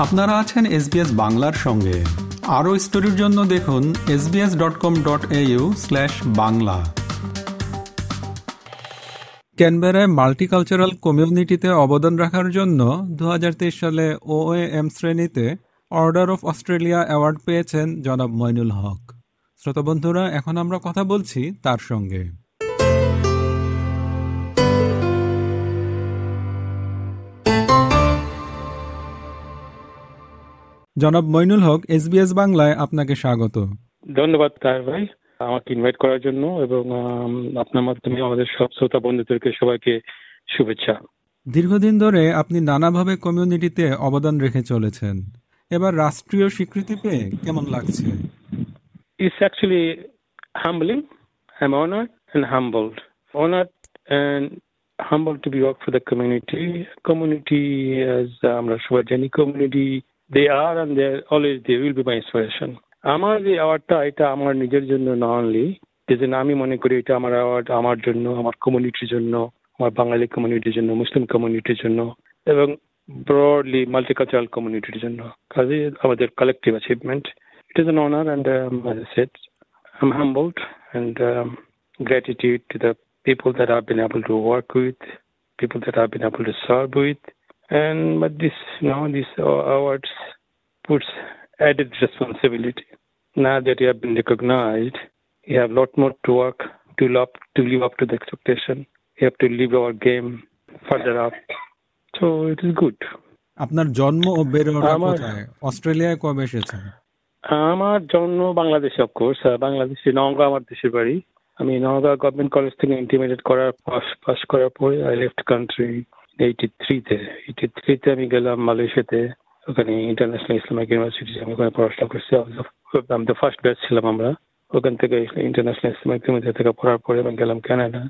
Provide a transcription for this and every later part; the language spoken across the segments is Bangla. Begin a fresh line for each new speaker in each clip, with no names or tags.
আপনারা আছেন এসবিএস বাংলার সঙ্গে। আরও স্টোরির জন্য দেখুন SBS dot com dot A U slash Bangla. ক্যানবেরায় multicultural কমিউনিটিতে অবদান রাখার জন্য দু হাজার তেইশ সালে ওএএম শ্রেণীতে অর্ডার অফ অস্ট্রেলিয়া অ্যাওয়ার্ড পেয়েছেন জনাব মইনুল হক। শ্রোতা বন্ধুরা, এখন আমরা কথা বলছি তার সঙ্গে। জনাব মইনুল হক এসবিএস বাংলায় আপনাকে স্বাগত।
ধন্যবাদ তার ভাই। আমাকে ইনভাইট করার জন্য এবং আপনার মাধ্যমে আমাদের সব শ্রোতা বন্ধুদেরকে সবাইকে শুভেচ্ছা।
দীর্ঘদিন ধরে আপনি নানাভাবে কমিউনিটিতে অবদান রেখে চলেছেন। এবার রাষ্ট্রীয় স্বীকৃতি পেয়ে কেমন লাগছে?
It's actually humbling I am honoured and humbled honoured and humble to be work for the community community আমরা সবাই জানি community they are and they always they will be my inspiration আমার যে অ্যাওয়ার্ডটা এটা আমার নিজের জন্য না অনলি যে আমি মনে করি এটা আমার অ্যাওয়ার্ড আমার জন্য আমার কমিউনিটির জন্য আমার বাঙালি কমিউনিটির জন্য মুসলিম কমিউনিটির জন্য এবং ব্রডলি মাল্টিকালচারাল কমিউনিটির জন্য। কাজে আমাদের collective achievement it is an honour and set I am humbled and gratitude to the people that I've been able to work with, people that I've been able to serve with, and but this you know these awards puts added responsibility. Now that you have been recognized, you have a lot more to work to live up to live up to the expectation. You have to live our game further up. So it is good.
আপনার জন্ম ও বেড়ে ওঠা কোথায় অস্ট্রেলিয়ায় কবে এসেছেন
আমার জন্ম বাংলাদেশে অফকোর্স বাংলাদেশে নওগাঁ আমার দেশের বাড়ি আমি নওগাঁ গভর্নমেন্ট কলেজ থেকে ইন্টিমিডিয়েট করার পাস পাস করার পরে আই লেফট কান্ট্রি এইটি থ্রিতে এইটি থ্রিতে আমি গেলাম মালয়েশিয়াতে। ওখানে ইন্টারন্যাশনাল ইসলামিক ইউনিভার্সিটি আমি ওখানে পড়াশোনা করছি। আমি তো ফার্স্ট ব্যাচ ছিলাম আমরা। ওখান থেকে ইন্টারন্যাশনাল ইসলামিক ইউনিভার্সিটি থেকে পড়ার পরে আমি গেলাম কানাডা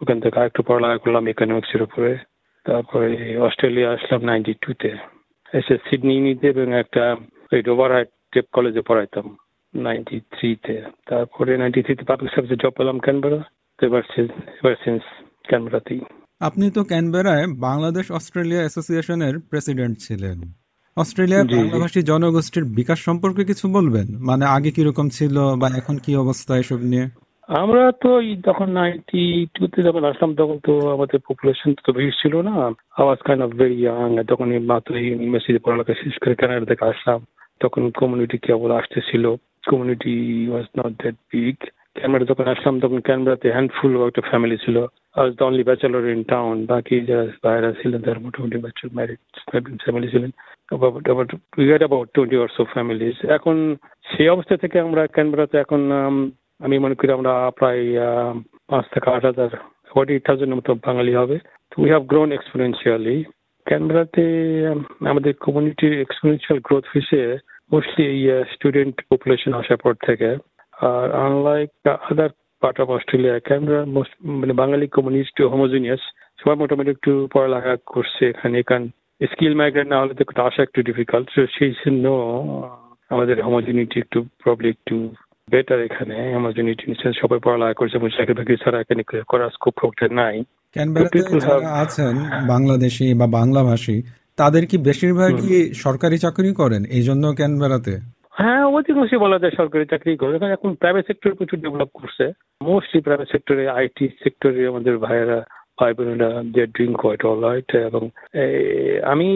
ওখান থেকে আরেকটু পড়ালেখা করলাম ইকোনমিক্সের উপরে। তারপরে অস্ট্রেলিয়া আসলাম নাইনটি টুতে এসে সিডনি নিতে এবং একটা ওই হাইট টেপ কলেজে পড়াইতাম নাইনটি থ্রিতে তারপরে নাইনটি থ্রিতে পাবলিক সার্ভিসে জব পেলাম ক্যানবেরা এবার এবার সিন্স ক্যানবেরাতেই
আপনি তো ক্যানবেরায় বাংলাদেশ অস্ট্রেলিয়া অ্যাসোসিয়েশনের প্রেসিডেন্ট ছিলেন। অস্ট্রেলিয়ার বাংলাভাষী জনগোষ্ঠীর বিকাশ সম্পর্কে কিছু বলবেন? মানে আগে কীরকম ছিল বা এখন কি অবস্থা এসব নিয়ে?
আমরা তো তখন নাইনটি টুতে যখন আসলাম তখন তো আমাদের পপুলেশন তো বেশি ছিল না। আওয়াজ কাইন্ড অফ ভেরি ইয়াং তখন মাত্র ইউনিভার্সিটি পড়ালেখা শেষ করে কানাডা থেকে আসলাম। তখন কমিউনিটি কেবল আসতেছিল। Community was not that big Canberra যখন আসলাম তখন ক্যানবেরাতে হ্যান্ডফুল একটা ফ্যামিলি ছিল। I was the only bachelor in town বাকি যারা বাইরে ছিলেন তারা মোটামুটি ব্যাচেলর ম্যারিড ফ্যামিলি ছিলেন about we had about twenty or so families. এখন সেই অবস্থা থেকে আমরা ক্যানবেরাতে এখন আমি মনে করি আমরা প্রায় পাঁচ থেকে আট হাজার ফর্টি এইট থাউজেন্ড মতো বাঙালি হবে। তো উই হ্যাভ গ্রোন এক্সপোনেন্সিয়ালি ক্যানবেরাতে আমাদের কমিউনিটির এক্সপোনেন্সিয়াল গ্রোথ হয়েছে মোস্টলি স্টুডেন্ট পপুলেশন আসার পর থেকে। আর unlike other part of Australia Canberra মানে বাঙালি কমিউনিটি হোমোজিনিয়াস সবাই মোটামুটি একটু পড়ালেখা করছে এখানে এখান স্কিল মাইগ্রেন্ট না হলে তো একটু আসা একটু ডিফিকাল্ট সেই জন্য আমাদের হোমোজিনিটি একটু প্রবলি একটু বেটার এখানে। হোমোজিনিটি নিশ্চয় সবাই পড়ালেখা করছে এবং চাকরি বাকরি ছাড়া এখানে করার স্কোপ নাই।
আছেন বাংলাদেশি বা বাংলা ভাষী তাদের কি বেশিরভাগই সরকারি চাকরি করেন এই জন্য ক্যানবেরাতে
হ্যাঁ অধিকাংশ বলা যায় সরকারি চাকরি করে এখন প্রাইভেট সেক্টর প্রচুর ডেভেলপ করছে মোস্টলি প্রাইভেট সেক্টরে আইটি সেক্টরে আমাদের ভাইয়েরা ভাই বোনেরা they doing quite all right এবং আমি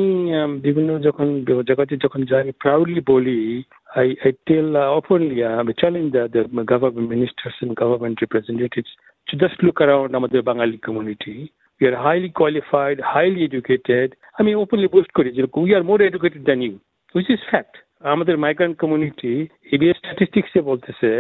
বিভিন্ন যখন জায়গাতে যখন যাই প্রাউডলি বলি uh, openly, uh, I challenge the, the government ministers and government representatives to just look around আমাদের Bengali community. We are highly qualified, highly educated. আমি ওপেনলি পোস্ট করি যে we are more educated than you which is fact আমাদের মাইগ্রান্ট কমিউনিটি ইবিএস স্ট্যাটিস্টিক্স বলতেছে,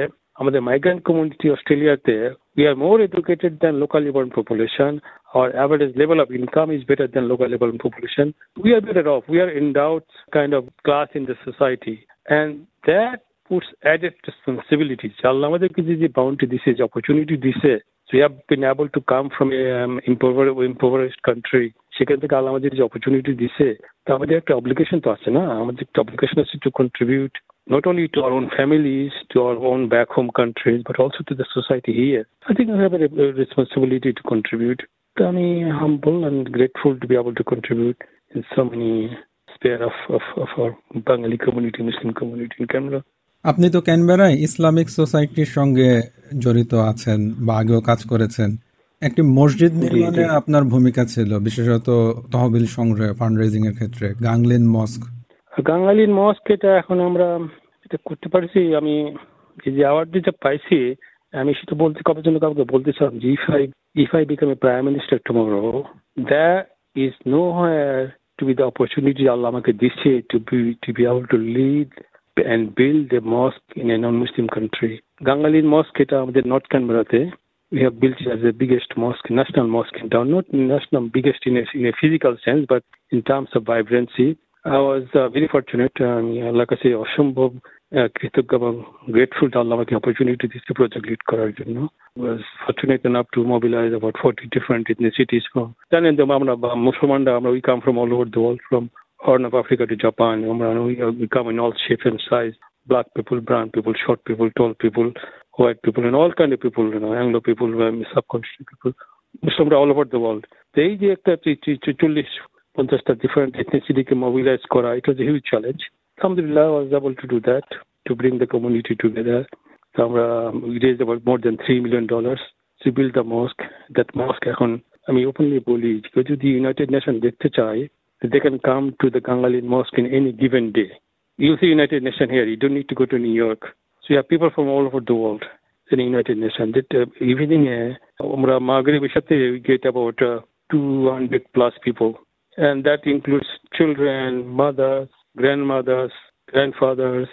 আমাদের মাইগ্রান্ট কমিউনিটি অস্ট্রেলিয়াতে we are more educated than local born population R average level of income is better than local born population we are better off we are in doubt kind of class in the society and that puts added responsibility চাল আমাদেরকে যে যে বাউন্ডারি দিছে, যে অপরচুনিটি দিছে we have been able to come from a um, impoverished country সেখান থেকে আল্লাহ আমাদের যে অপরচুনিটি দিছে তা আমাদের একটা অব্লিগেশন তো আছে না আমাদের একটা অব্লিগেশন আছে to contribute not only to our own families, to our own back home countries, but also to the society here. I think we have a, a responsibility to contribute. I'm humble and grateful to be able to contribute in so many welfare of, of, of our Bengali community, Muslim community in Canberra.
আপনি তো ক্যানবেরায় ইসলামিক সোসাইটির সঙ্গে জড়িত আছেন বা আগেও কাজ করেছেন একটি মসজিদ নির্মাণে আপনার ভূমিকা ছিল বিশেষত তহবিল সংগ্রহ ফান্ড রেজিং এর ক্ষেত্রে গাংলিন মস্ক।
গাঙ্গালিন মস্ক এটা এখন আমরা এটা করতে পারছি আমি যে অ্যাওয়ার্ড যেটা পাইছি আমি সেটা বলতে কবে জন্য কাউকে বলতেছিলাম যে if I if I become a prime minister tomorrow that is no where to be the opportunity আল্লাহ আমাকে দিচ্ছে to be to be able to lead and build a mosque in a non-Muslim country. Gangalin Mosque এটা আমাদের north ক্যানবেরাতে we have built it as the biggest mosque, national mosque in town, not national biggest in a, in a physical sense, but in terms of vibrancy. I was uh, very fortunate, um, like I say, অসম্ভব কৃতজ্ঞ এবং গ্রেটফুল আল্লাহ আমাকে অপরচুনিটি দিচ্ছে প্রজেক্ট লিড করার জন্য was fortunate enough to mobilize about 40 different ethnicities from জানেন তো আমরা মুসলমানরা আমরা we come from all over the world from Horn of Africa to Japan আমরা we, we come in all shapes and size black people brown people short people tall people white people and all kind of people you know Anglo people um, subcontinental people মুসলিমরা all over the world তো এই যে একটা চল্লিশ পঞ্চাশটা ডিফারেন্ট এথনিসিটিকে মোবিলাইজ করা it was a huge challenge Alhamdulillah, I was able to do that to bring the community together. So, um, we raised about more than three million dollars to build the mosque. That mosque, এখন আমি openly বলি কেউ যদি ইউনাইটেড নেশন দেখতে চায় they can come to the Gangalin Mosque in any given day. You see United Nation here. You don't need to go to New York. So you have people from all over the world in the United Nation. That uh, evening, আমরা মাগরিবের সাথে we get about uh, 200 plus people. And that includes children, mothers, grandmothers, grandfathers,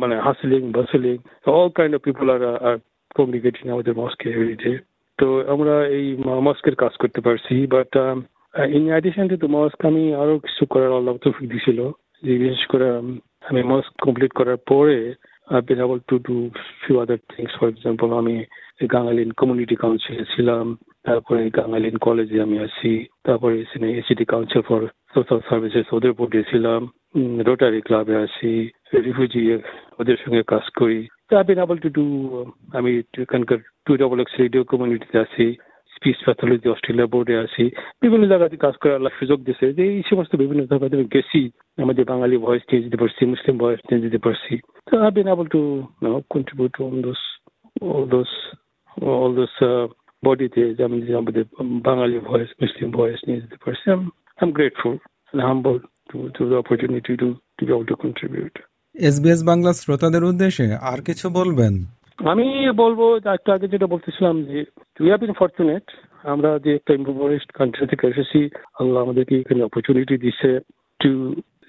মানে hustling, bustling. All kind of people are, are congregating out the mosque every day. তো আমরা এই মস্কের কাজ করতে পারছি but in addition to mosque আমি আরও কিছু করার আল্লাহ তৌফিক দিছিল। বিশেষ করে আমি মস্ক কমপ্লিট করার পরে I've been able to do few other things. For example, আমি গাঙ্গালিন কমিউনিটি কাউন্সিলে ছিলাম। তারপরে গাঙ্গালিন কলেজে আমি আছি। তারপরে ACT council for social services ওদের বোর্ডে ছিলাম। রোটারি ক্লাবে আছি। রিফিউজি ওদের সঙ্গে কাজ করি। I've been able to do আমি এখানকার টু ডবল এক্স রেডিও কমিউনিটিতে আছি। স্পিচ প্যাথোলজি অস্ট্রেলিয়া বোর্ডে আছি বিভিন্ন জায়গাতে কাজ করার আল্লাহ সুযোগ দিছে যে এই সমস্ত বিভিন্ন জায়গাতে আমি গেছি, আমাদের বাঙালি ভয়েস নিয়ে যেতে পারছি, মুসলিম ভয়েস নিয়ে যেতে পারছি। তো I been able to contribute on those all those all those বডিতে আমি আমাদের বাঙালি ভয়েস মুসলিম ভয়েস নিয়ে যেতে পারছি। I am grateful humble to to the opportunity to to be able to contribute
SBS Bangla শ্রোতাদের উদ্দেশ্যে আর কিছু বলবেন?
আমি বলব একটু আগে যেটা বলতেছিলাম যে উই হ্যাভ বিন ফর্চুনেট আমরা যে একটা ইম্প্রোভাইজড কান্ট্রি থেকে এসেছি, আল্লাহ আমাদেরকে এখানে অপরচুনিটি দিছে টু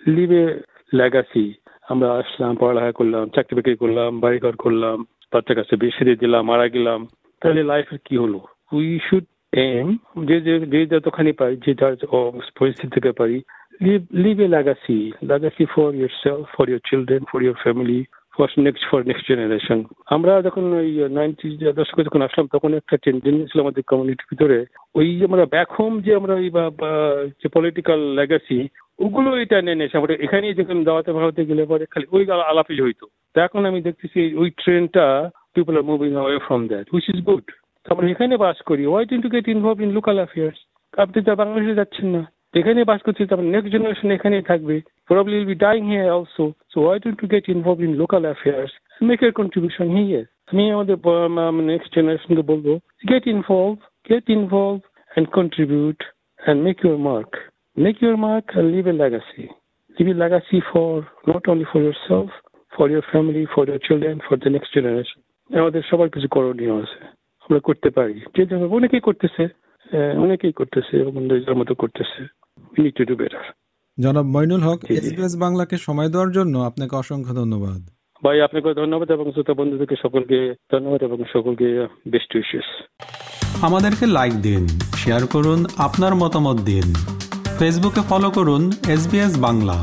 লিভ এ লেগাসি আমরা আসলাম, পড়ালেখা করলাম, চাকরি বাকরি করলাম, বাড়িঘর করলাম বাচ্চা কাছে বেশি দিয়ে দিলাম, মারা গেলাম। তাহলে লাইফের কি হলো? উই শুড এম যে যে যতখানি পাই যে যার পরিস্থিতি থেকে পারি leave live a legacy legacy for yourself, for your children for your family for next for next generation. আমরা যখন ওই নাইনটি দশকে যখন আসলাম, তখন একটা টেন্ডেন্সি ছিল আমাদের কমিউনিটির ভিতরে। ওই আমরা ব্যাক হোম যে আমরা ওই যে পলিটিক্যাল লেগাসি ওগুলো এটা নেনে এসে আমরা এখানেই যখন দাওয়াতে ভারতে গেলে পরে খালি ওই আলাপই হইতো। তো এখন আমি দেখতেছি ওই ট্রেনটা people are moving away from that which is good আমরা এখানে বাস করি। Why to get involve in local affairs আপনি তো বাংলাদেশে যাচ্ছেন না। এখানে বাস করছি তারপর নেক্সট জেনারেশন এখানেই থাকবে probably will be dying here also. So why don't you get involved in local affairs and make your contribution here? আমি আমাদের নেক্সট জেনারেশনকে বলবো get involved, get involved and contribute and make your mark. Make your mark and leave a legacy. Leave a legacy for not only for yourself, for your family, for your children, for the next generation. আমাদের সবার কিছু করণীয় আছে আমরা করতে পারি যে অনেকেই করতেছে অনেকেই করতেছে এবং নিজের মতো করতেছে we need to do better.
জনাব মইনুল হক এসবিএস বাংলাকে সময় দেওয়ার জন্য আপনাকে অসংখ্য ধন্যবাদ।
ভাই আপনাকে ধন্যবাদ এবং শ্রোতা বন্ধুদেরকে সকলকে ধন্যবাদ এবং সকলকে বেস্ট উইশেস
আমাদেরকে লাইক দিন শেয়ার করুন আপনার মতামত দিন। ফেসবুকে ফলো করুন এসবিএস বাংলা।